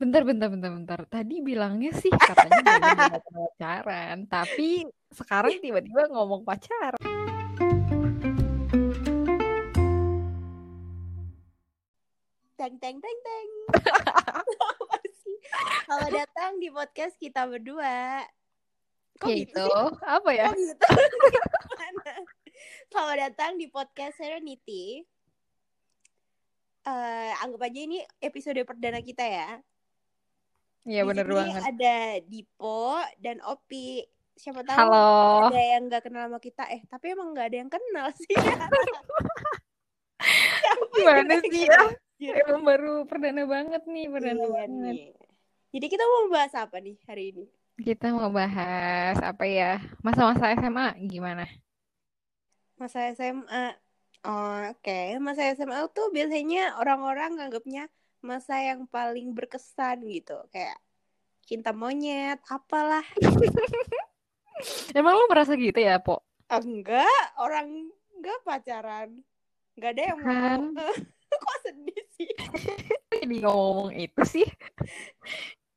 Bentar, bentar, bentar, bentar. Tadi bilangnya sih katanya belum pacaran, tapi sekarang tiba-tiba ngomong pacaran. Teng teng teng teng. Selamat datang di podcast kita berdua. Kok gitu Yaitu, sih? apa ya? Kok gitu? Selamat datang di podcast Serenity. Eh, anggap aja ini episode perdana kita ya. Iya sini banget. Ada Dipo dan Opi. Siapa tahu Halo. ada yang nggak kenal sama kita. Eh, tapi emang nggak ada yang kenal sih. Yang Gimana sih ya? Emang baru perdana banget nih, perdana Iya banget. nih. Jadi kita mau bahas apa nih hari ini? Kita mau bahas apa ya? Masa-masa SMA gimana? Masa SMA. Oh, oke. Masa SMA tuh biasanya orang-orang nganggapnya masa yang paling berkesan gitu. Kayak cinta monyet, apalah. Emang lu merasa gitu ya, Po? Ah, Enggak, orang enggak pacaran. Enggak ada yang mau. Kan? Kok sedih sih? Jadi ngomong itu sih.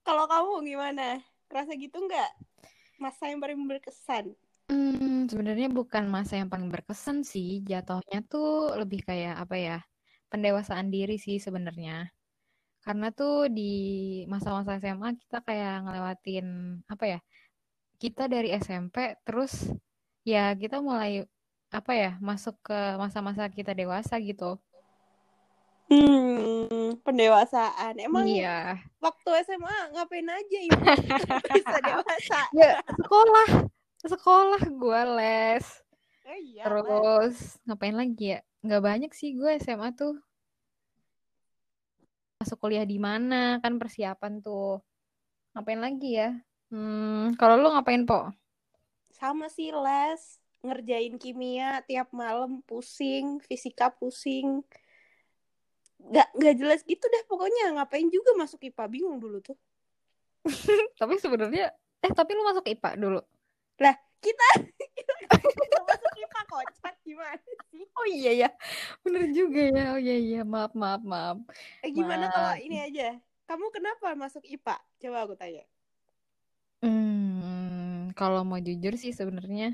Kalau kamu gimana? Kerasa gitu enggak? Masa yang paling berkesan. Hmm, sebenarnya bukan masa yang paling berkesan sih. Jatuhnya tuh lebih kayak apa ya? Pendewasaan diri sih sebenarnya. Karena tuh di masa-masa SMA kita kayak ngelewatin apa ya? Kita dari SMP terus ya kita mulai apa ya? Masuk ke masa-masa kita dewasa gitu. Hmm, pendewasaan. Emang Iya. waktu SMA ngapain aja ibu bisa dewasa? Ya, sekolah. Sekolah gue les. Oh iya. Terus ngapain lagi ya? Nggak banyak sih gue SMA tuh. Masuk kuliah di mana kan persiapan tuh. Ngapain lagi ya? Hmm, kalau lu ngapain, Po? Sama sih les, ngerjain kimia tiap malam pusing, fisika pusing. Gak, gak jelas gitu deh pokoknya ngapain juga masuk IPA bingung dulu tuh. Tapi sebenarnya eh tapi lu masuk IPA dulu. Lah kita kocak gimana sih? Oh iya ya. Bener juga ya. Oh iya iya, maaf maaf maaf. Eh, gimana kalau Maaf. ini aja? Kamu kenapa masuk IPA? Coba aku tanya. Hmm, kalau mau jujur sih sebenarnya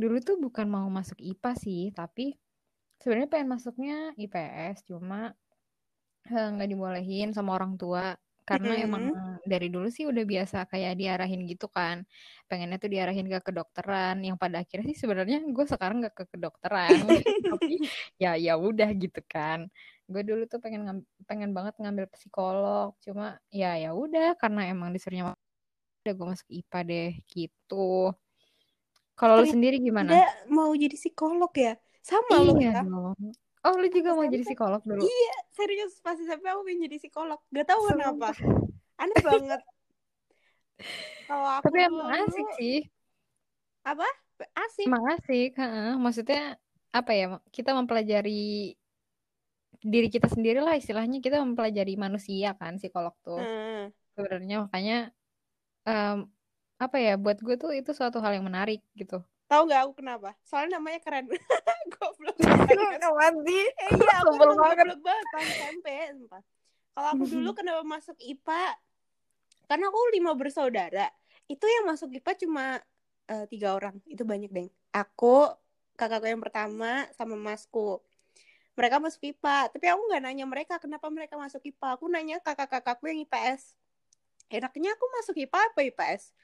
dulu tuh bukan mau masuk IPA sih, tapi sebenarnya pengen masuknya IPS, cuma eh, nggak dibolehin sama orang tua karena Mm-mm. emang dari dulu sih udah biasa kayak diarahin gitu kan, pengennya tuh diarahin ke kedokteran, yang pada akhirnya sih sebenarnya gue sekarang nggak ke kedokteran, tapi ya ya udah gitu kan. Gue dulu tuh pengen pengen banget ngambil psikolog, cuma ya ya udah karena emang disuruhnya udah gue masuk IPA deh gitu. Kalau lu Ternyata sendiri gimana? Dia mau jadi psikolog ya? Sama loh Iya ya. dong. Oh, lu juga mau jadi psikolog dulu? Iya, serius pas SMP aku pengen jadi psikolog. Gak tahu kenapa. Aneh banget. Kalau aku Tapi emang dulu asik sih. apa? Asik. Emang asik. heeh. Maksudnya apa ya? Kita mempelajari diri kita sendiri lah istilahnya kita mempelajari manusia kan psikolog tuh. Hmm. Sebenarnya makanya em, apa ya? Buat gue tuh itu suatu hal yang menarik gitu. Tahu gak aku kenapa? Soalnya namanya keren. goblok banget. Mati. Eh, iya, aku emang banget. goblok banget SMP. sumpah. Kalau aku dulu kenapa masuk IPA? Karena aku lima bersaudara. Itu yang masuk IPA cuma eh, tiga orang. Itu banyak, Deng. Aku, kakakku yang pertama, sama masku. Mereka masuk IPA. Tapi aku nggak nanya mereka kenapa mereka masuk IPA. Aku nanya kakak-kakakku yang IPS. Enaknya aku masuk IPA apa IPS?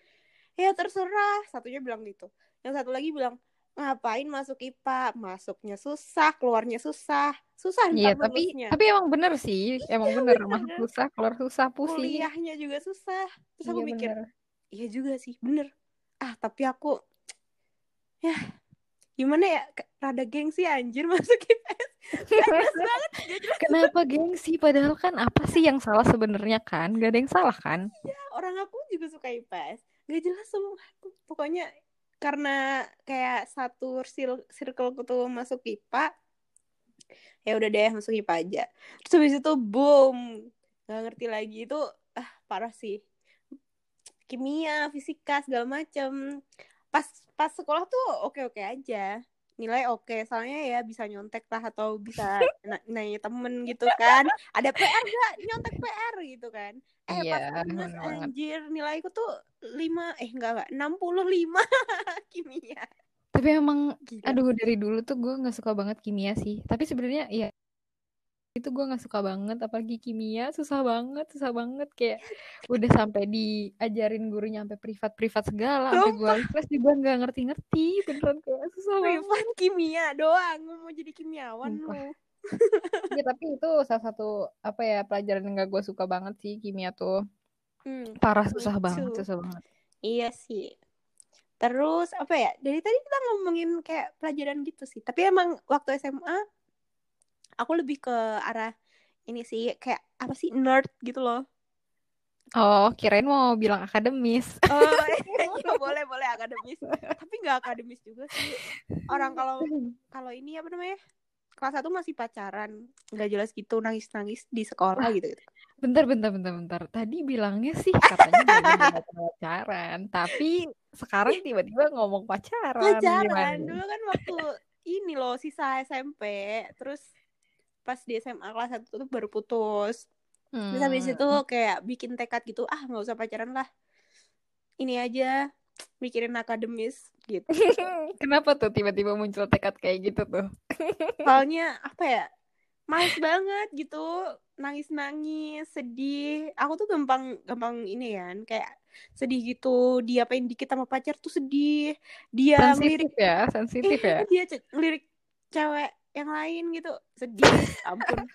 Ya terserah. Satunya bilang gitu. Yang satu lagi bilang, ngapain masuk IPA? Masuknya susah, keluarnya susah. Susah Iya, tapi lulusnya. tapi emang bener sih. Emang bener bener. masuk susah, keluar susah, pusing. Kuliahnya juga susah. Terus aku Iya mikir, bener. iya juga sih, bener. Ah, tapi aku, ya gimana ya, rada gengsi anjir masuk IPS. Banget. Kenapa gengsi? Padahal kan apa sih yang salah sebenarnya kan? Gak ada yang salah kan? Orang aku juga suka IPS. Gak jelas semua. Pokoknya karena kayak satu sil- circle tuh masuk IPA, ya udah deh masuk IPA aja. Terus habis itu boom, nggak ngerti lagi itu ah parah sih. Kimia, fisika segala macem. Pas pas sekolah tuh oke oke aja. Nilai oke soalnya ya bisa nyontek lah atau bisa nanya temen gitu kan ada PR gak nyontek PR gitu kan eh Iya, pas banget. anjir nilaiku tuh lima eh enggak enggak enam puluh lima kimia Tapi emang, Gila. aduh dari dulu tuh gue nggak suka banget kimia sih. Tapi sebenarnya ya itu gue nggak suka banget, apalagi kimia susah banget, susah banget kayak udah sampai diajarin gurunya sampai privat-privat segala, sampai gue les juga nggak ngerti-ngerti, beneran kayak susah banget. privat kimia doang mau jadi kimiawan Sumpah. lu Ya tapi itu salah satu apa ya pelajaran yang gak gue suka banget sih kimia tuh Hmm, parah me susah banget, too. susah banget. Iya sih. Terus apa ya? Dari tadi kita ngomongin kayak pelajaran gitu sih. Tapi emang waktu SMA aku lebih ke arah ini sih kayak apa sih nerd gitu loh. Oh, kirain mau bilang akademis. Oh iya boleh boleh akademis. Tapi nggak akademis juga sih. Orang kalau kalau ini apa namanya? Kelas satu masih pacaran, nggak jelas gitu nangis-nangis di sekolah gitu. gitu. Bentar, bentar, bentar, bentar. Tadi bilangnya sih katanya gak pacaran, tapi sekarang tiba-tiba ngomong pacaran. Pacaran Gimana? dulu kan waktu ini loh sisa SMP, terus pas di SMA kelas satu tuh baru putus. Terus habis itu Hmm. kayak bikin tekad gitu, ah nggak usah pacaran lah. Ini aja mikirin akademis gitu. Kenapa tuh tiba-tiba muncul tekad kayak gitu tuh? Soalnya apa ya? Males banget gitu, nangis-nangis, sedih. Aku tuh gampang gampang ini kan, kayak sedih gitu. Diapain dikit sama pacar tuh sedih. Dia Sensitif ya, sensitif ya. dia ngelirik cewek yang lain gitu, sedih. Ampun.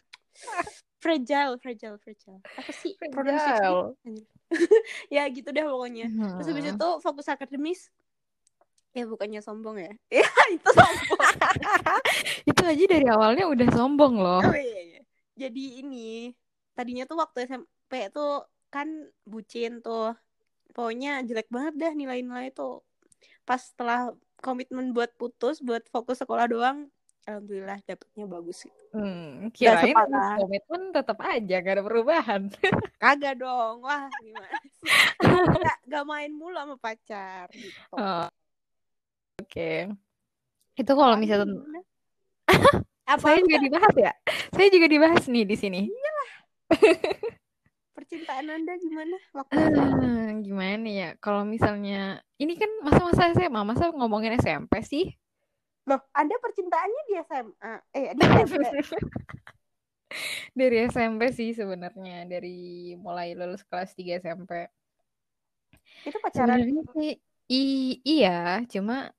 Fragile, fragile, fragile. Apa sih? Fragile. ya gitu deh pokoknya. Terus habis Hmm. itu fokus akademis. Ya bukannya sombong ya. Ya itu sombong. Itu aja dari awalnya udah sombong loh. Oh iya iya. Jadi ini tadinya tuh waktu SMP tuh kan bucin tuh. Pokoknya jelek banget dah nilai-nilai tuh. Pas setelah komitmen buat putus, buat fokus sekolah doang, alhamdulillah dapetnya bagus gitu. Hmm, kirain komitmen tetap aja gak ada perubahan. Kagak dong. Wah, gimana sih? Gak, gak main mulu sama pacar gitu. Oh, Oke. Itu kalau misalnya? Apa saya juga dibahas ya. Saya juga dibahas nih di sini. percintaan Anda gimana waktu Ah, gimana ya? Kalau misalnya ini kan masa-masa SMA, masa ngomongin SMP sih? Loh, Anda percintaannya di SMA? Eh, di SMP. Dari SMP sih sebenarnya, dari mulai lulus kelas 3 SMP. Itu pacaran. Sih i- iya, cuma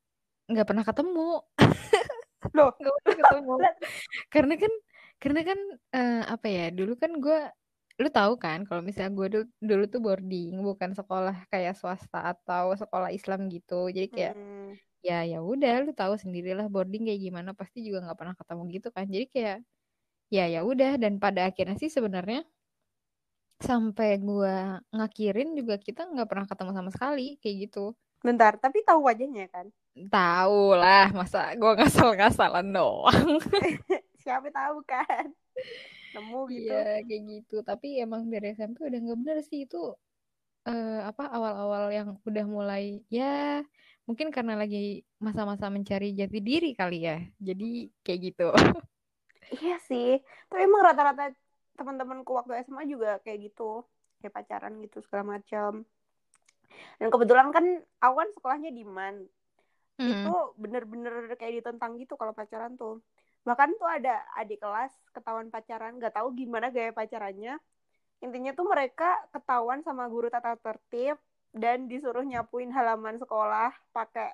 nggak pernah ketemu. Loh, Nggak pernah ketemu. Karena kan karena kan eh, apa ya? Dulu kan gue lu tahu kan kalau misalnya gue dulu, dulu tuh boarding bukan sekolah kayak swasta atau sekolah Islam gitu jadi kayak Hmm. Ya ya udah lu tahu sendirilah boarding kayak gimana pasti juga nggak pernah ketemu gitu kan jadi kayak ya ya udah dan pada akhirnya sih sebenarnya sampai gua ngakhirin juga kita nggak pernah ketemu sama sekali kayak gitu Bentar, tapi tahu wajahnya kan? tahu lah masa gua ngasal-ngasalan doang Siapa tahu kan? Nemu gitu. iya kayak gitu tapi emang dari SMP udah nggak bener sih itu eh, apa awal-awal yang udah mulai ya mungkin karena lagi masa-masa mencari jati diri kali ya jadi kayak gitu Iya sih. Tapi emang rata-rata teman-temanku waktu SMA juga kayak gitu. Kayak pacaran gitu segala macam. Dan kebetulan kan aku kan sekolahnya di MAN. Mm. Itu bener-bener kayak ditentang gitu kalau pacaran tuh. Bahkan tuh ada adik kelas ketahuan pacaran, nggak tahu gimana gaya pacarannya. Intinya tuh mereka ketahuan sama guru tata tertib dan disuruh nyapuin halaman sekolah pakai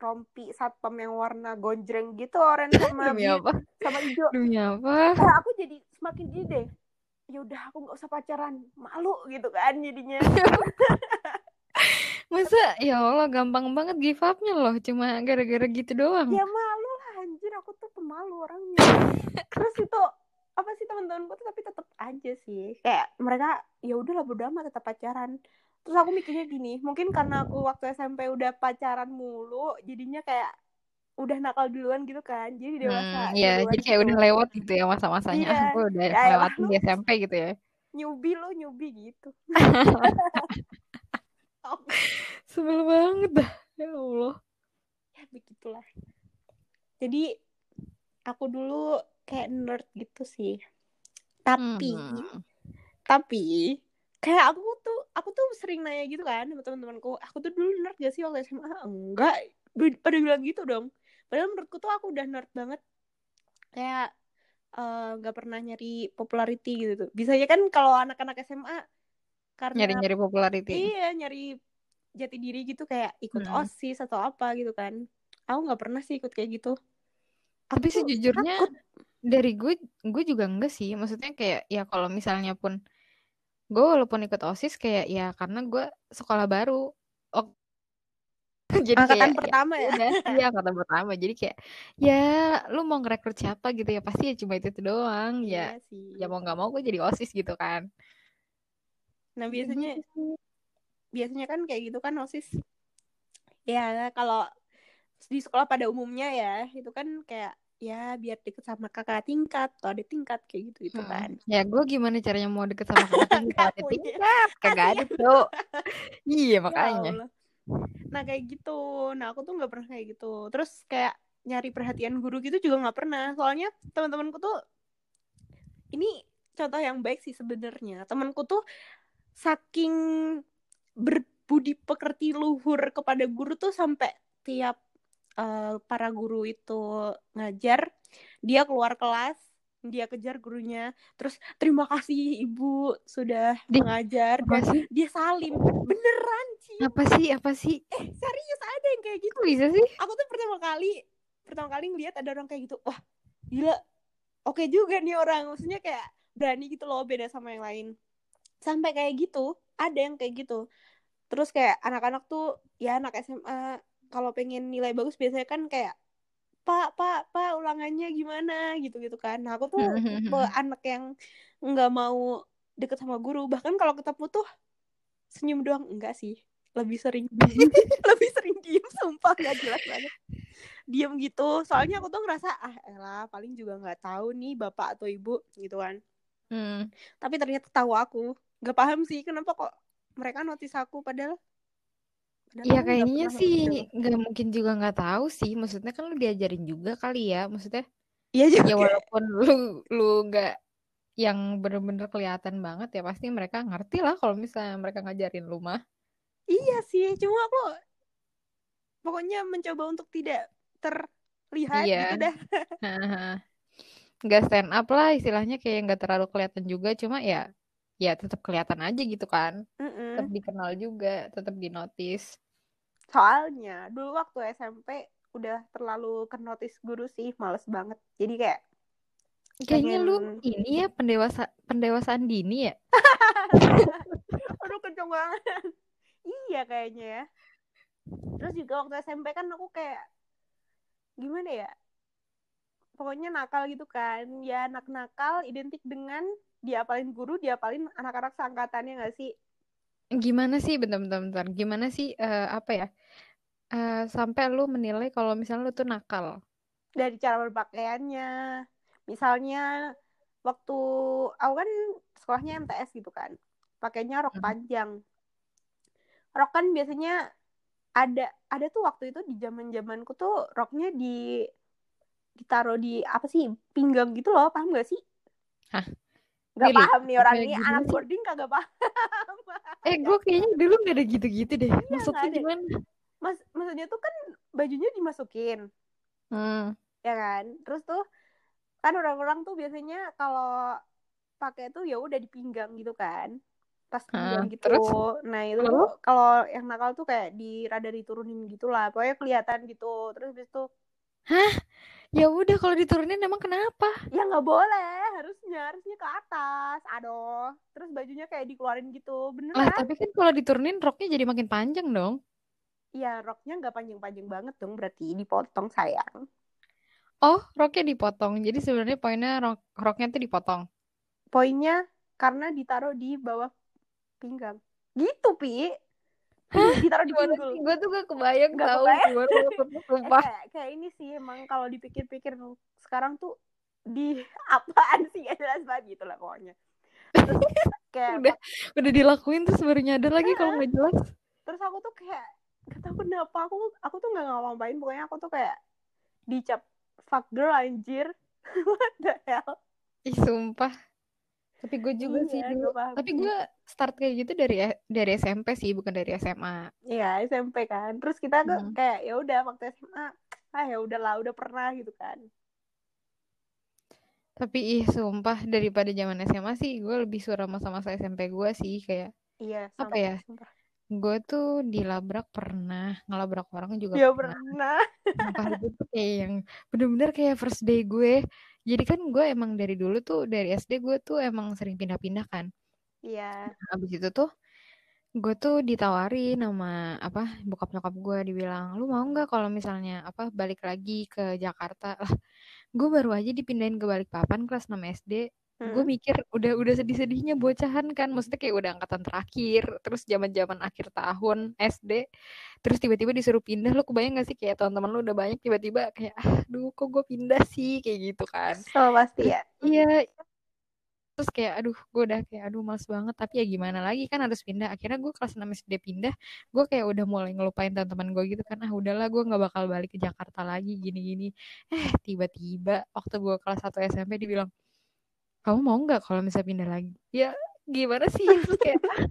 rompi satpam yang warna gonjreng gitu orange sama demi apa sama hijau. demi apa Eh, aku jadi semakin ini deh. Ya udah aku nggak usah pacaran, malu gitu kan jadinya. masa ya Allah gampang banget give up-nya loh cuma gara-gara gitu doang ya malu lah anjir aku tuh pemalu orangnya. Terus itu apa sih teman-temanku tuh tapi tetap aja sih kayak mereka ya udahlah bodo amat tetap pacaran. Terus aku mikirnya gini, mungkin karena aku waktu SMP udah pacaran mulu, jadinya kayak udah nakal duluan gitu kan. Jadi dewasa. Hmm, ya jadi kayak gitu. udah lewat gitu ya masa-masanya Iya. gue udah Ya lu di SMP gitu ya Nyubi lo, nyubi gitu. sebel banget dah ya Allah ya begitulah jadi aku dulu kayak nerd gitu sih tapi Hmm. tapi kayak aku tuh aku tuh sering nanya gitu kan sama teman-temanku aku tuh dulu nerd gak sih waktu SMA enggak pada bilang gitu dong padahal menurutku tuh aku udah nerd banget kayak eh, nggak pernah nyari popularity gitu tuh biasanya kan kalau anak-anak SMA karena Nyari-nyari popularity. iya nyari jati diri gitu kayak ikut Hmm. osis atau apa gitu kan aku nggak pernah sih ikut kayak gitu Tapi Aku sejujurnya takut. dari gue gue juga enggak sih. Maksudnya kayak ya kalau misalnya pun gue walaupun ikut OSIS kayak ya karena gue sekolah baru. Oh, jadi angkatan kayak ya pertama ya udah iya angkatan pertama. Jadi kayak ya lu mau ngerekrut siapa gitu ya pasti ya cuma itu, itu doang. Ya iya sih ya mau nggak mau gue jadi OSIS gitu kan. nah Ya biasanya biasanya kan kayak gitu kan osis ya kalau di sekolah pada umumnya ya itu kan kayak ya biar deket sama kakak tingkat atau ada tingkat kayak gitu gitu Hmm. kan Ya gue gimana caranya mau deket sama kakak Nggak ada tingkat kagak ada tuh. Iya Ya makanya. Allah. nah kayak gitu nah aku tuh nggak pernah kayak gitu terus kayak nyari perhatian guru gitu juga nggak pernah soalnya teman-temanku tuh ini contoh yang baik sih sebenarnya temanku tuh saking berbudi pekerti luhur kepada guru tuh sampai tiap eh, para guru itu ngajar dia keluar kelas dia kejar gurunya. Terus terima kasih ibu sudah Di- mengajar dan sih? dia salim. Beneran Ci. Apa sih? Apa sih? eh serius ada yang kayak gitu. Kok bisa sih? aku tuh pertama kali pertama kali ngeliat ada orang kayak gitu. Wah gila. Oke juga nih orang. Maksudnya kayak berani gitu loh beda sama yang lain. Sampai kayak gitu ada yang kayak gitu. Terus kayak anak-anak tuh ya anak SMA kalau pengen nilai bagus biasanya kan kayak pak pak pak ulangannya gimana? gitu gitu kan. Nah aku tuh tipe anak yang nggak mau deket sama guru. Bahkan kalau ketemu tuh senyum doang. Enggak sih. Lebih sering lebih sering diem sumpah nggak jelas banget. Diem gitu. Soalnya aku tuh ngerasa ah elah paling juga nggak tahu nih bapak atau ibu gitu kan. Hmm. tapi ternyata tahu aku. Nggak paham sih kenapa kok mereka notice aku. Padahal Ya nggak kayaknya sih nggak mungkin juga nggak tahu sih. Maksudnya kan lu diajarin juga kali ya. Maksudnya iya juga ya walaupun lu lu nggak yang bener-bener kelihatan banget ya pasti mereka ngerti lah kalau misalnya mereka ngajarin lu mah. iya sih cuma aku pokoknya mencoba untuk tidak terlihat Iya. gitu dah Nggak stand up lah istilahnya kayak nggak terlalu kelihatan juga. Cuma ya ya tetap kelihatan aja gitu kan. Mm-mm. Tetap dikenal juga, tetap di notice. Soalnya dulu waktu SMP udah terlalu ke notice guru sih males banget. Jadi kayak Kayaknya lu ini ya pendewasa pendewasaan dini ya. aduh kenceng banget. Iya kayaknya ya. Terus juga waktu SMP kan aku kayak gimana ya? Pokoknya nakal gitu kan. Ya anak nakal identik dengan diapalin guru diapalin anak-anak seangkatannya gak sih Gimana sih bentar-bentar bentar. Gimana sih eh, apa ya? Eh, sampai lu menilai kalau misalnya lu tuh nakal. dari cara berpakaiannya misalnya waktu aku kan sekolahnya MTS gitu kan pakainya rok Hmm. panjang rok kan biasanya ada ada tuh waktu itu di zaman zamanku tuh roknya di ditaruh di apa sih pinggang gitu loh paham gak sih Hah? Gak Really? paham nih orang ini gimana anak boarding kagak paham. Eh, gue kayaknya dulu gak ada gitu-gitu deh. Iya, Maksudnya gimana? mas maksudnya tuh kan bajunya dimasukin. Hmm. ya kan? Terus tuh kan orang-orang tuh biasanya kalau pakai tuh ya udah di pinggang gitu kan. Tas pinggang Hah, gitu. terus? nah itu tuh kalau yang nakal tuh kayak di rada diturunin gitu lah. Pokoknya kelihatan gitu. Terus habis itu Ya udah kalau diturunin emang kenapa? ya nggak boleh harusnya harusnya ke atas aduh terus bajunya kayak dikeluarin gitu Lah, beneran tapi kan kalau diturunin roknya jadi makin panjang dong. ya roknya nggak panjang-panjang banget dong berarti dipotong sayang Oh, roknya dipotong. Jadi sebenarnya poinnya rok roknya tuh dipotong. poinnya karena ditaruh di bawah pinggang gitu pi ditaruh di pinggul? Gue tuh gak kebayang Nggak tahu kebayang. Eh, sumpah. kayak kayak ini sih emang kalau dipikir-pikir sekarang tuh di apaan sih? Gak jelas banget gitu lah pokoknya. Terus kayak Udah udah dilakuin terus baru nyadar lagi kalau nggak jelas. terus aku tuh kayak gak tahu kenapa aku aku tuh nggak ngapain. Pokoknya aku tuh kayak dicap fuck girl anjir. What the hell? Ih sumpah tapi gue juga Iya, sih gue paham tapi gue start kayak gitu dari dari SMP sih bukan dari SMA Iya SMP kan terus kita tuh Hmm. kayak ya udah waktu SMA ah ya udahlah udah pernah gitu kan tapi ih sumpah daripada zaman SMA sih gue lebih suka sama masa SMP gue sih kayak iya Apa sama, ya? sumpah. gue tuh dilabrak pernah ngelabrak orang juga ya pernah pernah Sumpah itu kayak yang bener-bener kayak first day gue jadi kan gue emang dari dulu tuh dari SD gue tuh emang sering pindah-pindah kan. Iya. Abis itu tuh gue tuh ditawarin sama apa bokap nyokap gue. Dibilang lu mau nggak kalau misalnya apa balik lagi ke Jakarta? Lah gue baru aja dipindahin ke Balikpapan kelas 6 SD gue Hmm. mikir udah udah sedih-sedihnya bocahan kan maksudnya kayak udah angkatan terakhir terus zaman-zaman akhir tahun SD terus tiba-tiba disuruh pindah. Lu kebayang gak sih kayak teman-teman lu udah banyak tiba-tiba kayak aduh kok gue pindah sih? Kayak gitu kan. So pasti ya? iya terus kayak aduh gue udah kayak aduh males banget tapi ya gimana lagi kan harus pindah. Akhirnya gue kelas 6 SD pindah gue kayak udah mulai ngelupain teman-teman gue gitu kan ah udahlah gue nggak bakal balik ke Jakarta lagi gini-gini. Eh tiba-tiba waktu gue kelas 1 SMP dibilang kamu mau nggak kalau misalnya pindah lagi? Ya gimana sih? Terus kayak ah,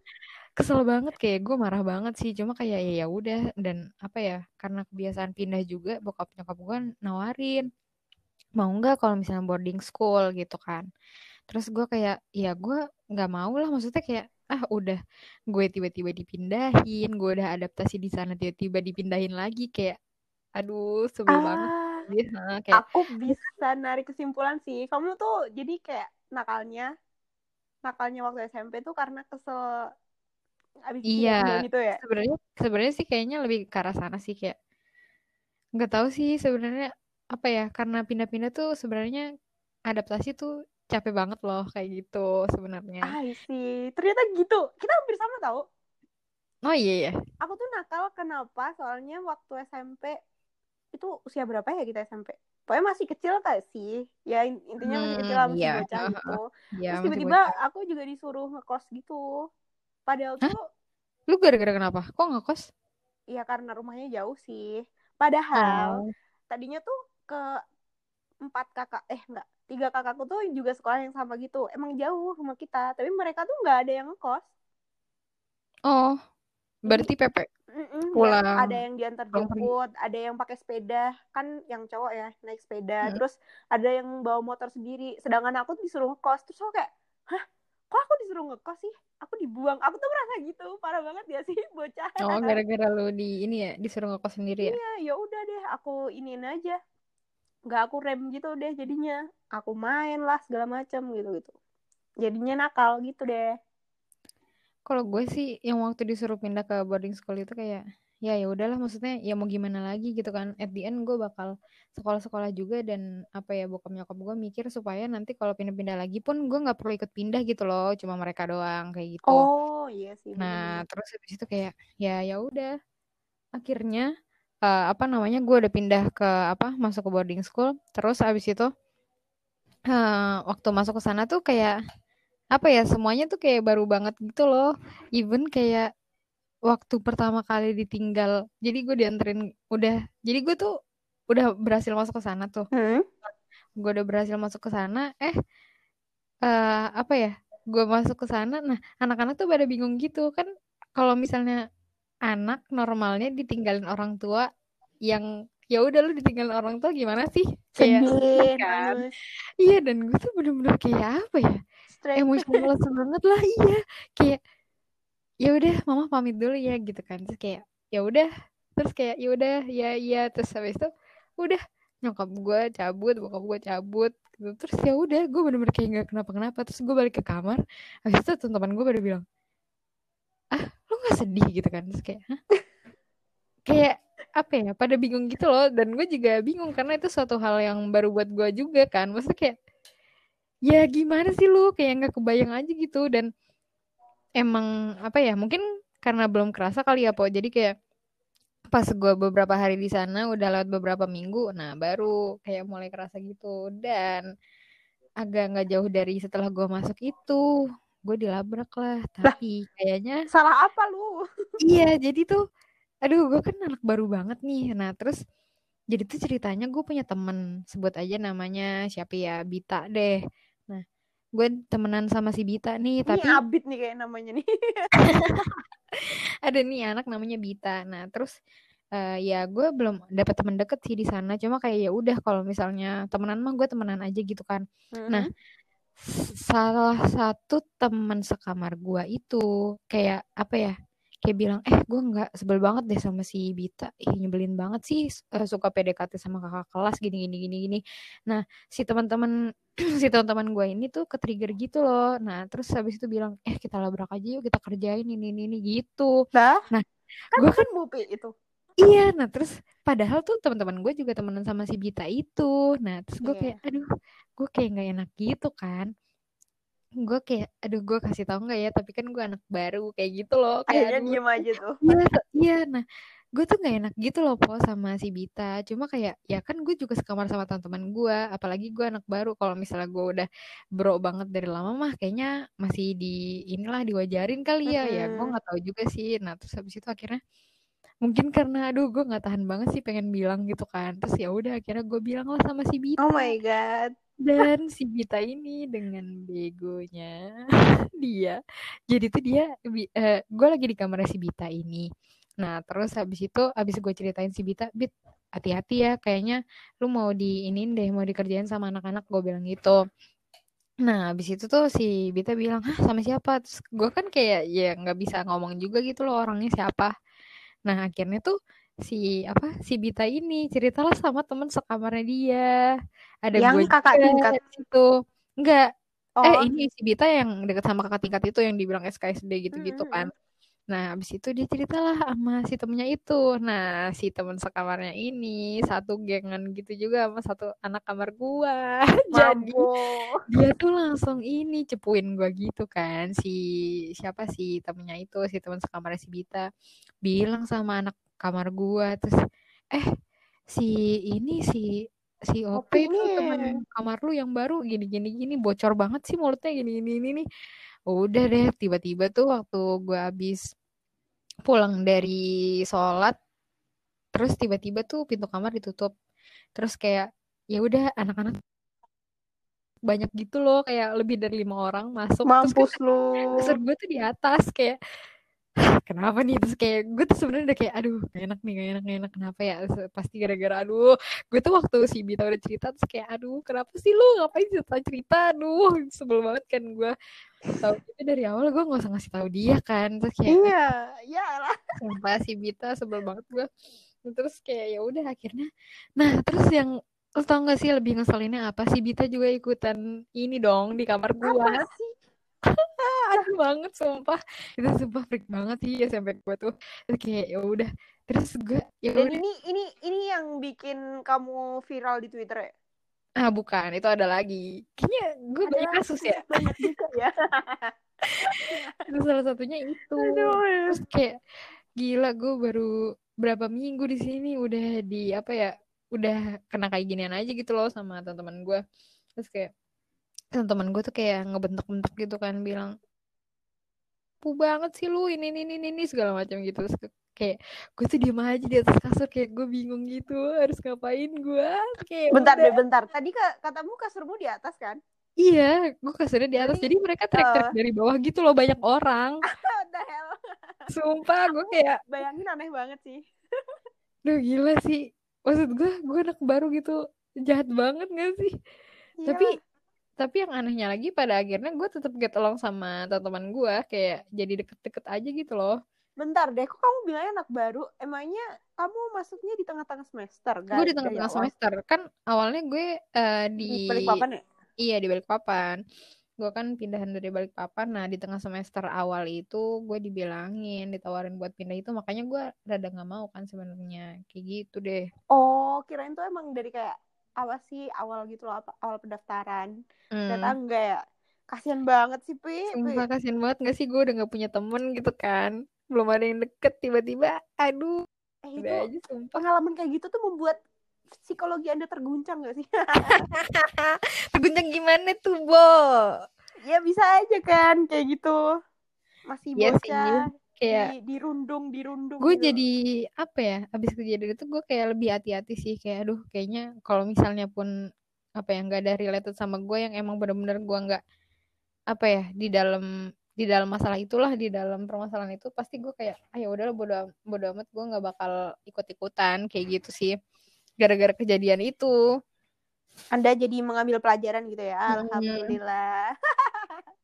kesel banget. Kayak gue marah banget sih. Cuma kayak ya ya udah. Dan apa ya karena kebiasaan pindah juga bokap nyokap gue nawarin mau nggak kalau misalnya boarding school? gitu kan. Terus gue kayak ya gue nggak mau lah. Maksudnya kayak ah udah gue tiba-tiba dipindahin gue udah adaptasi di sana tiba-tiba dipindahin lagi. Kayak aduh sebel banget ah Heeh, kayak aku bisa narik kesimpulan sih. Kamu tuh jadi kayak nakalnya nakalnya waktu SMP tuh karena kesel abis Iya, pindah itu ya? sebenarnya sebenarnya sih kayaknya lebih ke arah sana sih kayak nggak tahu sih sebenarnya apa ya karena pindah-pindah tuh sebenarnya adaptasi tuh capek banget loh kayak gitu sebenarnya. ah sih. Ternyata gitu. Kita hampir sama tau. Oh iya ya. aku tuh nakal. Kenapa? Soalnya waktu SMP itu usia berapa ya kita SMP pokoknya masih kecil gak sih ya in- intinya masih kecil lah, Hmm, masih iya. bocah gitu Ya, terus masih tiba-tiba aku juga disuruh ngekos gitu padahal Hah? tuh Lu gara-gara kenapa? Kok nggak kos? ya karena rumahnya jauh sih padahal Oh. tadinya tuh ke empat kakak eh enggak tiga kakakku tuh juga sekolah yang sama gitu emang jauh rumah kita tapi mereka tuh nggak ada yang ngekos Oh, berarti Pepe mm-mm, ya, pulang ada yang diantar pulang jemput ada yang pakai sepeda. Kan yang cowok ya naik sepeda. Hmm. terus ada yang bawa motor sendiri. Sedangkan aku tuh disuruh ngekos. Terus aku kayak hah? Kok aku disuruh ngekos sih? Aku dibuang. Aku tuh merasa gitu. Parah banget ya sih bocah? Oh, gara-gara lu di ini ya disuruh ngekos sendiri ya? iya ya udah deh. Aku iniin aja. Nggak aku rem gitu deh jadinya. Aku main lah segala macam gitu gitu jadinya nakal gitu deh Kalau gue sih yang waktu disuruh pindah ke boarding school itu kayak ya ya udahlah maksudnya ya mau gimana lagi gitu kan. At the end gue bakal sekolah-sekolah juga dan apa ya bokap nyokap gue mikir supaya nanti kalau pindah-pindah lagi pun gue nggak perlu ikut pindah gitu loh, cuma mereka doang kayak gitu. oh iya sih Nah, terus habis itu kayak ya ya udah akhirnya eh, apa namanya gue udah pindah ke apa masuk ke boarding school terus habis itu eh, waktu masuk ke sana tuh kayak apa ya semuanya tuh kayak baru banget gitu loh. Even kayak waktu pertama kali ditinggal jadi gue dianterin udah jadi gue tuh udah berhasil masuk ke sana tuh. Hmm? gue udah berhasil masuk ke sana eh eh apa ya gue masuk ke sana nah anak-anak tuh pada bingung gitu. Kan kalau misalnya anak normalnya ditinggalin orang tua yang ya udah lu ditinggalin orang tua gimana sih? Kayak sedih kan? iya dan gue tuh bener-bener kayak apa ya stress. Emosional banget lah iya. Kayak ya udah mama pamit dulu ya gitu kan. Terus kayak ya udah. Terus kayak ya udah ya iya terus habis itu udah nyokap gue cabut bokap gue cabut gitu. terus ya udah gue bener-bener kayak nggak kenapa-kenapa. Terus gue balik ke kamar habis itu teman-teman gue pada bilang ah lu nggak sedih? Gitu kan. Terus kayak Hah? kayak apa ya pada bingung gitu loh. Dan gue juga bingung karena itu suatu hal yang baru buat gue juga kan. Maksudnya kayak ya gimana sih lu? Kayak nggak kebayang aja gitu. Dan emang apa ya mungkin karena belum kerasa kali ya po. Jadi kayak pas gue beberapa hari di sana udah lewat beberapa minggu nah baru kayak mulai kerasa gitu. Dan agak nggak jauh dari setelah gue masuk itu gue dilabrak lah. Tapi kayaknya salah apa lu? Iya jadi tuh aduh gue kan anak baru banget nih. Nah terus jadi tuh ceritanya gue punya temen sebut aja namanya siapa ya Bita deh gue temenan sama si Bita nih Ini tapi Abid nih kayak namanya nih. ada nih anak namanya Bita nah terus eh, ya gue belum dapat teman deket sih di sana cuma kayak ya udah kalau misalnya temenan mah gue temenan aja gitu kan Nah, Mhm. s- salah satu teman sekamar gua itu kayak apa ya? Kayak bilang, eh gue nggak sebel banget deh sama si Bita, ih nyebelin banget sih eh, suka PDKT sama kakak kelas gini gini gini gini. Nah si teman-teman si teman-teman gue ini tuh ke-trigger gitu loh. Nah terus habis itu bilang, eh kita labrak aja yuk kita kerjain ini ini ini gitu. Lah, Nah kan gue kan Bupi itu. Iya, nah terus padahal tuh teman-teman gue juga temenan sama si Bita itu. Nah, terus gue Iya. kayak aduh, gue kayak nggak enak gitu kan. Gue kayak aduh gue kasih tau nggak ya, tapi kan gue anak baru kayak gitu loh. Kayak Akhirnya aduh, diem aja tuh. iya, iya. Nah, gue tuh nggak enak gitu loh po sama si Bita. Cuma kayak ya kan gue juga sekamar sama teman-teman gue, apalagi gue anak baru. Kalau misalnya gue udah bro banget dari lama mah, kayaknya masih di inilah diwajarin kali ya. Ya gue nggak tahu juga sih. Nah, terus habis itu akhirnya mungkin karena aduh gue nggak tahan banget sih pengen bilang gitu kan terus ya udah akhirnya gue bilang lah sama si Bita Oh my god. Dan si Bita ini dengan begonya dia jadi tuh dia gue lagi di kamarnya si Bita ini nah terus habis itu habis gue ceritain si Bita Bit hati-hati ya kayaknya lu mau diinin deh mau dikerjain sama anak-anak gue bilang gitu Nah, habis itu tuh si Bita bilang, Hah, sama siapa? Terus gue kan kayak ya nggak bisa ngomong juga gitu loh orangnya siapa. Nah, akhirnya tuh si apa si Bita ini ceritalah sama temen sekamarnya dia. Ada Yang gue kakak juga tingkat. di situ. Enggak. Eh, Oh, ini si Bita yang deket sama kakak tingkat itu yang dibilang SKSD gitu-gitu kan. mm-mm. Nah, habis itu dia ceritalah sama si temennya itu. Nah, si temen sekamarnya ini satu gengan gitu juga sama satu anak kamar gua. Jadi dia tuh langsung ini cepuin gua gitu kan si siapa sih temennya itu si teman sekamar si Bita bilang sama anak kamar gua terus eh si ini si si OP Opi itu ini. teman kamar lu yang baru gini gini gini bocor banget sih mulutnya gini gini ini nih udah deh tiba-tiba tuh waktu gua habis pulang dari sholat terus tiba-tiba tuh pintu kamar ditutup terus kayak ya udah anak-anak banyak gitu loh kayak lebih dari lima orang masuk terus Mampus kan lu. kasur gue tuh di atas kayak kenapa nih? Terus kayak gue tuh sebenarnya udah kayak aduh gak enak nih gak enak gak enak. Kenapa ya? Terus pasti gara-gara aduh. Gue tuh waktu si Bita udah cerita terus kayak aduh kenapa sih lu? Ngapain cerita cerita? Aduh sebel banget kan gue. Tahu itu dari awal gue nggak usah ngasih tahu dia kan. Terus kayak Iya, ya lah. sumpah si Bita sebel banget gue. Terus kayak ya udah akhirnya. Nah terus yang lo tau gak sih lebih ngeselinnya apa? Si Bita juga ikutan ini dong di kamar gue. Apa sih? aneh banget sumpah. Itu sumpah freak banget sih ya sampai gue tuh. Terus kayak ya udah. Terus gue ya Dan ini ini ini yang bikin kamu viral di Twitter ya? ah bukan. Itu ada lagi. Kayaknya gue banyak kasus ya. banyak juga ya. itu salah satunya itu. Aduh. terus kayak gila gue baru berapa minggu di sini udah di apa ya udah kena kayak ginian aja gitu loh sama teman-teman gue terus kayak teman-teman gue tuh kayak ngebentak-bentak gitu kan bilang pu banget sih lu ini ini ini ini segala macam gitu terus kayak gue tuh diem aja di atas kasur kayak gue bingung gitu harus ngapain gue kayak Bentar udah deh, bentar. Tadi ka- katamu kasurmu di atas kan? iya gue kasurnya di atas Jadi, jadi mereka teriak-teriak eh, dari bawah gitu loh banyak orang What the hell? sumpah gue kayak Bayangin aneh banget sih. Duh gila sih Maksud gue Gue anak baru gitu Jahat banget gak sih Iyalah. Tapi yang anehnya lagi Pada akhirnya gue tetap get along sama teman-teman gue Kayak jadi deket-deket aja gitu loh. Bentar deh, kok kamu bilangnya anak baru? Emangnya kamu masuknya di tengah-tengah semester? Gue Gak di tengah-tengah semester. Kan awalnya gue eh, di Di Balikpapan ya? Iya di Balikpapan. Gue kan pindahan dari Balikpapan. Nah di tengah semester awal itu Gue dibilangin Ditawarin buat pindah itu. Makanya gue rada gak mau kan sebenarnya. Kayak gitu deh. Oh, kirain tuh emang dari kayak apa sih awal gitu loh, awal pendaftaran. Ternyata Hmm enggak ya. Kasian banget sih, Pi. Sumpah kasihan banget gak sih gue udah gak punya temen gitu kan Belum ada yang deket tiba-tiba Aduh Eh, itu aja sumpah pengalaman kayak gitu tuh membuat psikologi Anda terguncang gak sih? Terguncang gimana tuh Bo ya bisa aja kan kayak gitu. Masih Iya bocah. Kayak di dirundung dirundung gue gitu. jadi apa ya abis kejadian itu gue kayak lebih hati-hati sih kayak aduh kayaknya kalau misalnya pun apa yang nggak ada related sama gue yang emang bener-bener gue nggak apa ya di dalam di dalam masalah itulah di dalam permasalahan itu pasti gue kayak ah ya udahlah bodo bodo amat gue nggak bakal ikut-ikutan kayak gitu sih gara-gara kejadian itu anda jadi mengambil pelajaran gitu ya Hmm.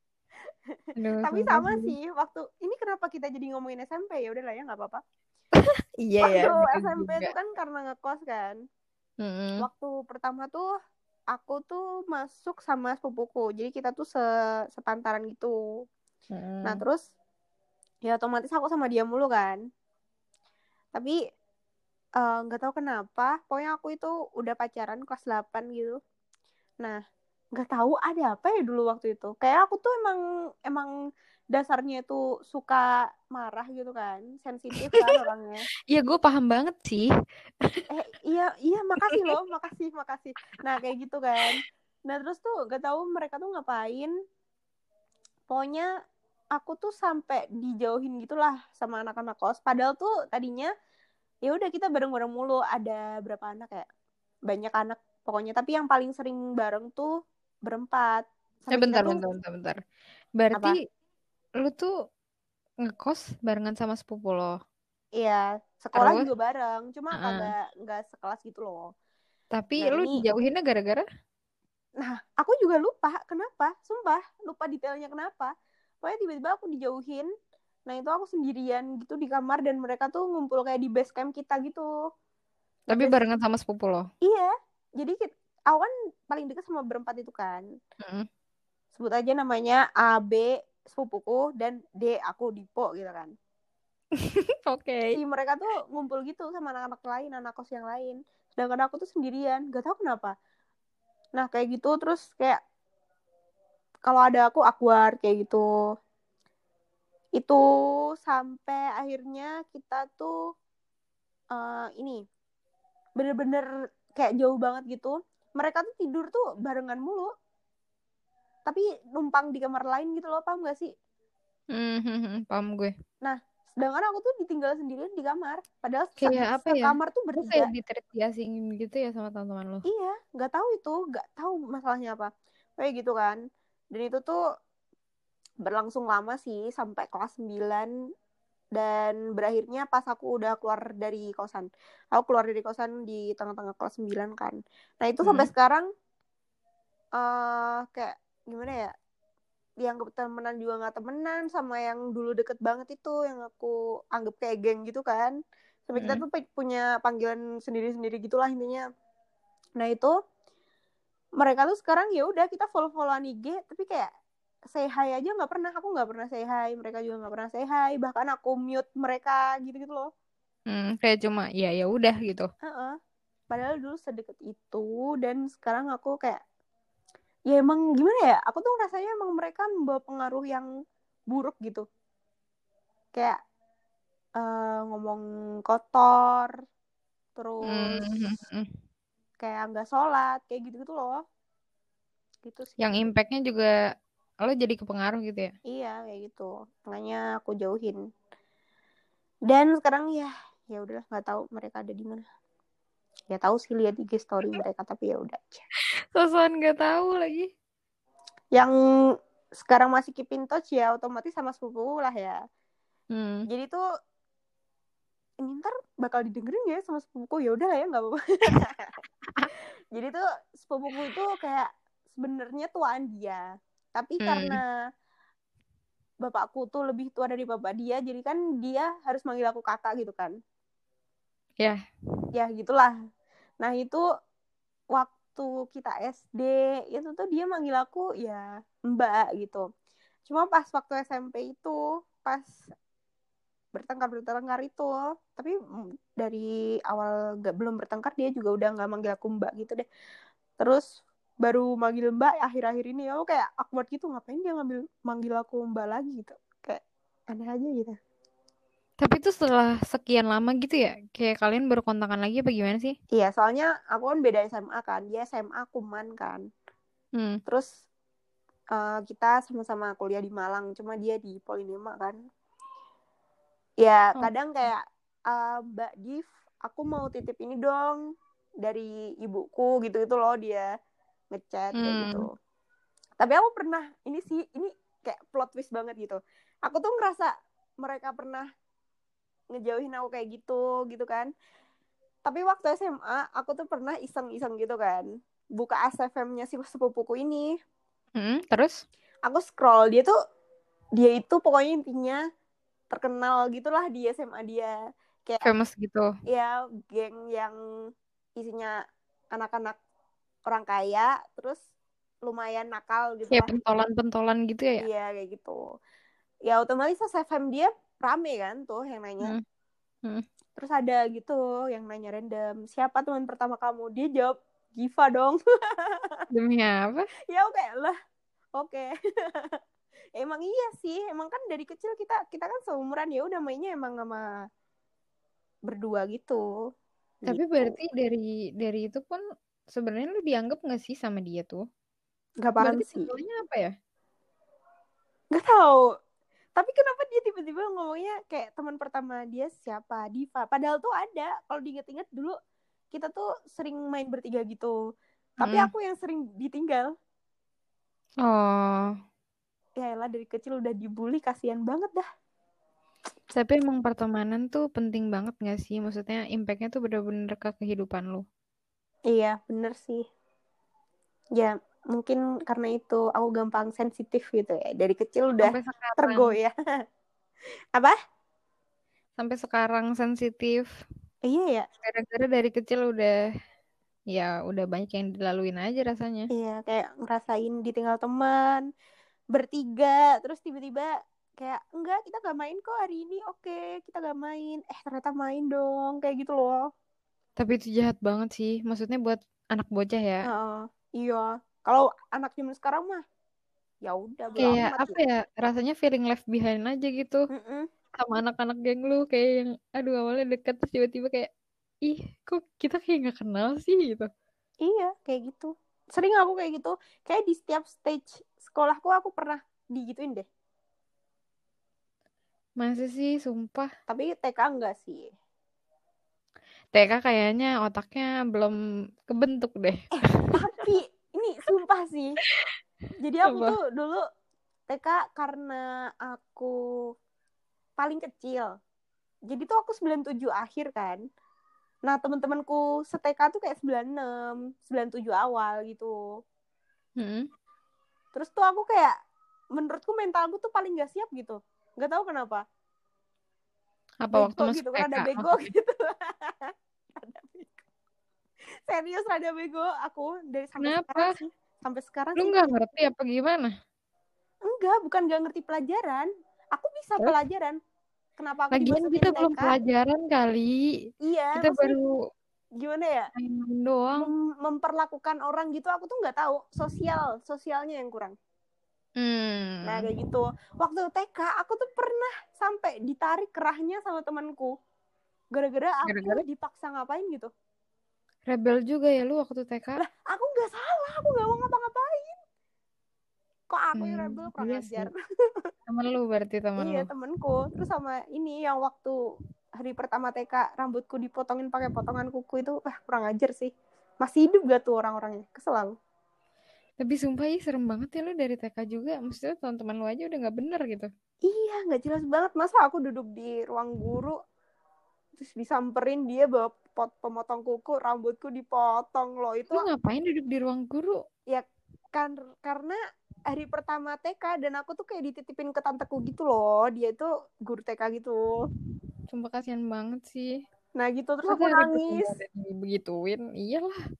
Aduh, tapi sama sih waktu ini kenapa kita jadi ngomongin SMP ya udahlah ya nggak apa-apa. Iya ya waktu bener SMP juga. itu kan karena ngekos kan. Mm-mm. waktu pertama tuh aku tuh masuk sama sepupuku. Jadi kita tuh se sepantaran gitu. Mm-mm. nah terus ya otomatis aku sama dia mulu kan. Tapi eh, nggak tahu kenapa pokoknya aku itu udah pacaran kelas 8 gitu. Nah nggak tahu ada apa ya dulu waktu itu. Kayak aku tuh emang emang dasarnya itu suka marah gitu kan sensitif kan orangnya. Iya gue paham banget sih. Eh iya iya makasih loh makasih makasih. Nah kayak gitu kan. Nah terus tuh gak tahu mereka tuh ngapain. Pokoknya aku tuh sampai dijauhin gitulah sama anak-anak kos. Padahal tuh tadinya ya udah kita bareng-bareng mulu. Ada berapa anak ya? Banyak anak pokoknya. Tapi yang paling sering bareng tuh berempat Eh Sampai kita bentar, tuh- bentar, bentar, bentar. Berarti lu tuh ngekos barengan sama sepupu lo. iya sekolah Terus? juga bareng cuma Heeh. kagak nggak sekelas gitu loh Tapi Nah, lu ini- dijauhinnya gara-gara? Nah, aku juga lupa kenapa, sumpah lupa detailnya kenapa. Pokoknya tiba-tiba aku dijauhin. Nah, itu aku sendirian gitu di kamar dan mereka tuh ngumpul kayak di base camp kita gitu. Tapi barengan sama sepupu lo. Iya, jadi kit- aku kan paling dekat sama berempat itu kan. Mm. Sebut aja namanya A, B, sepupuku, dan D, aku, Dipo gitu kan. Oke. Si mereka tuh ngumpul gitu sama anak-anak lain, anak kos yang lain. Sedangkan aku tuh sendirian, gak tahu kenapa. Nah, kayak gitu terus kayak kalau ada aku awkward kayak gitu. Itu sampai akhirnya kita tuh eh, ini bener-bener kayak jauh banget gitu. Mereka tuh tidur tuh barengan mulu. Tapi numpang di kamar lain gitu loh, paham gak sih? Mhm, paham gue. Sedangkan aku tuh ditinggal sendirian di kamar. Padahal se- Kayak apa ya? sekamar tuh bertiga. kayak ditreat diasingin gitu ya sama teman-teman lo. Iya, nggak tahu itu, nggak tahu masalahnya apa. Kayak gitu kan. Dan itu tuh berlangsung lama sih sampai kelas 9 dan berakhirnya pas aku udah keluar dari kosan. Aku keluar dari kosan di tengah-tengah kelas 9 kan. Nah, itu sampai Hmm. sekarang eh kayak gimana ya? Yang temenan juga nggak temenan sama yang dulu deket banget itu yang aku anggap kayak geng gitu kan. Sampai kita Hmm. tuh pe- punya panggilan sendiri-sendiri gitulah intinya. Nah itu mereka tuh sekarang ya udah kita follow followan IG tapi kayak say hi aja nggak pernah aku nggak pernah say hi mereka juga nggak pernah say hi bahkan aku mute mereka gitu gitu loh Hmm, kayak cuma ya ya udah gitu. Heeh. padahal dulu sedekat itu dan sekarang aku kayak ya emang gimana ya aku tuh rasanya emang mereka membawa pengaruh yang buruk gitu kayak eh, ngomong kotor terus Mhm. kayak nggak sholat kayak gitu gitu loh gitu sih Yang impactnya juga lo jadi kepengaruh gitu ya. Iya kayak gitu. Makanya aku jauhin. Dan sekarang ya ya udah nggak tahu mereka ada di mana. Ya tahu sih lihat IG story mereka tapi ya udah aja. Sosokan gak tahu lagi. Yang sekarang masih keep in touch ya otomatis sama sepupu lah ya. Hmm. Jadi tuh ini ntar bakal didengerin ya sama sepupuku ya udah lah ya nggak apa-apa. Jadi tuh sepupuku itu kayak sebenarnya tuaan dia, tapi Hmm. karena bapakku tuh lebih tua dari bapak dia, jadi kan dia harus manggil aku kakak gitu kan. Ya. Ya gitulah. Nah itu waktu kita SD itu tuh dia manggil aku ya mbak gitu. Cuma pas waktu SMP itu pas bertengkar bertengkar itu tapi dari awal gak belum bertengkar dia juga udah nggak manggil aku mbak gitu deh terus baru manggil mbak akhir-akhir ini aku kayak awkward gitu ngapain dia ngambil manggil aku mbak lagi? gitu. Kayak aneh aja gitu. Tapi itu setelah sekian lama gitu ya, kayak kalian baru kontakan lagi apa gimana sih? iya soalnya aku kan beda SMA kan. Dia SMA kuman kan. Hmm. terus eh, kita sama-sama kuliah di Malang cuma dia di Polinema kan. Ya Oh. kadang kayak "Eh, Mbak Div aku mau titip ini dong dari ibuku gitu itu loh dia ngechat kayak Hmm. gitu tapi aku pernah ini sih ini kayak plot twist banget gitu aku tuh ngerasa mereka pernah ngejauhin aku kayak gitu gitu kan tapi waktu SMA aku tuh pernah iseng-iseng gitu kan buka ASFM-nya si sepupuku ini Mm, terus? aku scroll dia tuh dia itu pokoknya intinya terkenal gitulah di SMA dia kayak Famous gitu. ya geng yang isinya anak-anak orang kaya terus lumayan nakal gitu Ya lah pentolan-pentolan gitu ya. iya kayak gitu ya otomatis ASFM dia rame kan tuh yang nanya Hmm. Hmm. terus ada gitu yang nanya random siapa teman pertama kamu dia jawab Giva dong Demi apa? ya oke lah oke emang iya sih emang kan dari kecil kita kita kan seumuran ya udah mainnya emang sama berdua gitu Tapi Gitu. berarti dari dari itu pun sebenarnya lu dianggap nggak sih sama dia tuh? nggak paham Berarti sih timbulnya apa ya? nggak tahu tapi kenapa dia tiba-tiba ngomongnya kayak teman pertama dia siapa Diva padahal tuh ada kalau diinget-inget dulu kita tuh sering main bertiga gitu tapi Mm. aku yang sering ditinggal Oh, ya elah dari kecil udah dibully kasihan banget dah tapi emang pertemanan tuh penting banget nggak sih? Maksudnya impactnya tuh bener-bener ke kehidupan lu. Iya bener sih. Ya mungkin karena itu aku gampang sensitif gitu ya. Dari kecil udah tergoyah. Apa? Sampai sekarang sensitif. iya ya. Gara-gara dari kecil udah, ya udah banyak yang dilaluin aja rasanya. iya kayak ngerasain ditinggal teman bertiga terus tiba-tiba kayak enggak kita gak main kok hari ini. Oke kita gak main. Eh ternyata main dong kayak gitu loh Tapi itu jahat banget sih. Maksudnya buat anak bocah ya. Heeh, iya kalau anak zaman sekarang mah ya udah Kayak apa gitu. ya? Rasanya feeling left behind aja gitu. Mm-mm. sama anak-anak geng lu kayak yang aduh awalnya deket terus tiba-tiba kayak ih kok kita kayak nggak kenal sih gitu iya kayak gitu sering aku kayak gitu kayak di setiap stage sekolahku aku pernah digituin deh masa sih sumpah tapi TK enggak sih TK kayaknya otaknya belum kebentuk deh. Tapi ini sumpah sih. Jadi aku Apa? tuh dulu TK karena aku paling kecil. Jadi tuh aku 97 akhir kan. Nah teman-temanku seteka tuh kayak 96 97 awal gitu. Mm-mm. terus tuh aku kayak menurutku mentalku tuh paling gak siap gitu. Nggak tahu kenapa apa waktu bego masuk gitu TK kan ada bego gitu. Rada bego. serius rada bego. Aku dari sampai Kenapa? sekarang sih sampai sekarang lu nggak ngerti apa gimana? Enggak bukan gak ngerti pelajaran. Aku bisa Terus? pelajaran. Kenapa aku lagian kita belum TK? pelajaran kali. Iya kita baru gimana ya? doang. Mem- memperlakukan orang gitu aku tuh nggak tahu. Sosial sosialnya yang kurang hmm. nah kayak gitu. Waktu TK aku tuh pernah sampai ditarik kerahnya sama temanku. Gara-gara aku Gara-gara? dipaksa ngapain gitu. Rebel juga ya lu waktu TK lah aku nggak salah aku nggak mau ngapa-ngapain. Kok aku yang Hmm, rebel kurang iya ajar. temen lu berarti temen iya lu. temenku. Terus sama ini yang waktu hari pertama TK rambutku dipotongin pakai potongan kuku itu ah kurang ajar sih. Masih hidup gak tuh orang-orangnya? Kesel aku tapi sumpah ih serem banget ya lu dari TK juga. Maksudnya teman-teman lu aja udah nggak bener gitu. Iya nggak jelas banget. Masa aku duduk di ruang guru terus disamperin dia bawa pot pemotong kuku rambutku dipotong loh. Itu lu ngapain duduk di ruang guru? Kan karena hari pertama TK dan aku tuh kayak dititipin ke tanteku gitu loh. Dia itu guru TK gitu. Sumpah kasihan banget sih. Nah gitu. Terus Masa aku nangis. digituin? Iyalah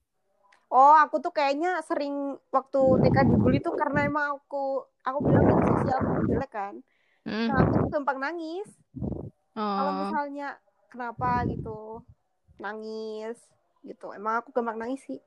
oh aku tuh kayaknya sering waktu TK dibully tuh karena emang aku aku bilang kan sosial aku jelek kan. Mm. nah aku tuh gampang nangis. Kalau oh. misalnya kenapa? gitu. Nangis gitu. Emang aku gampang nangis sih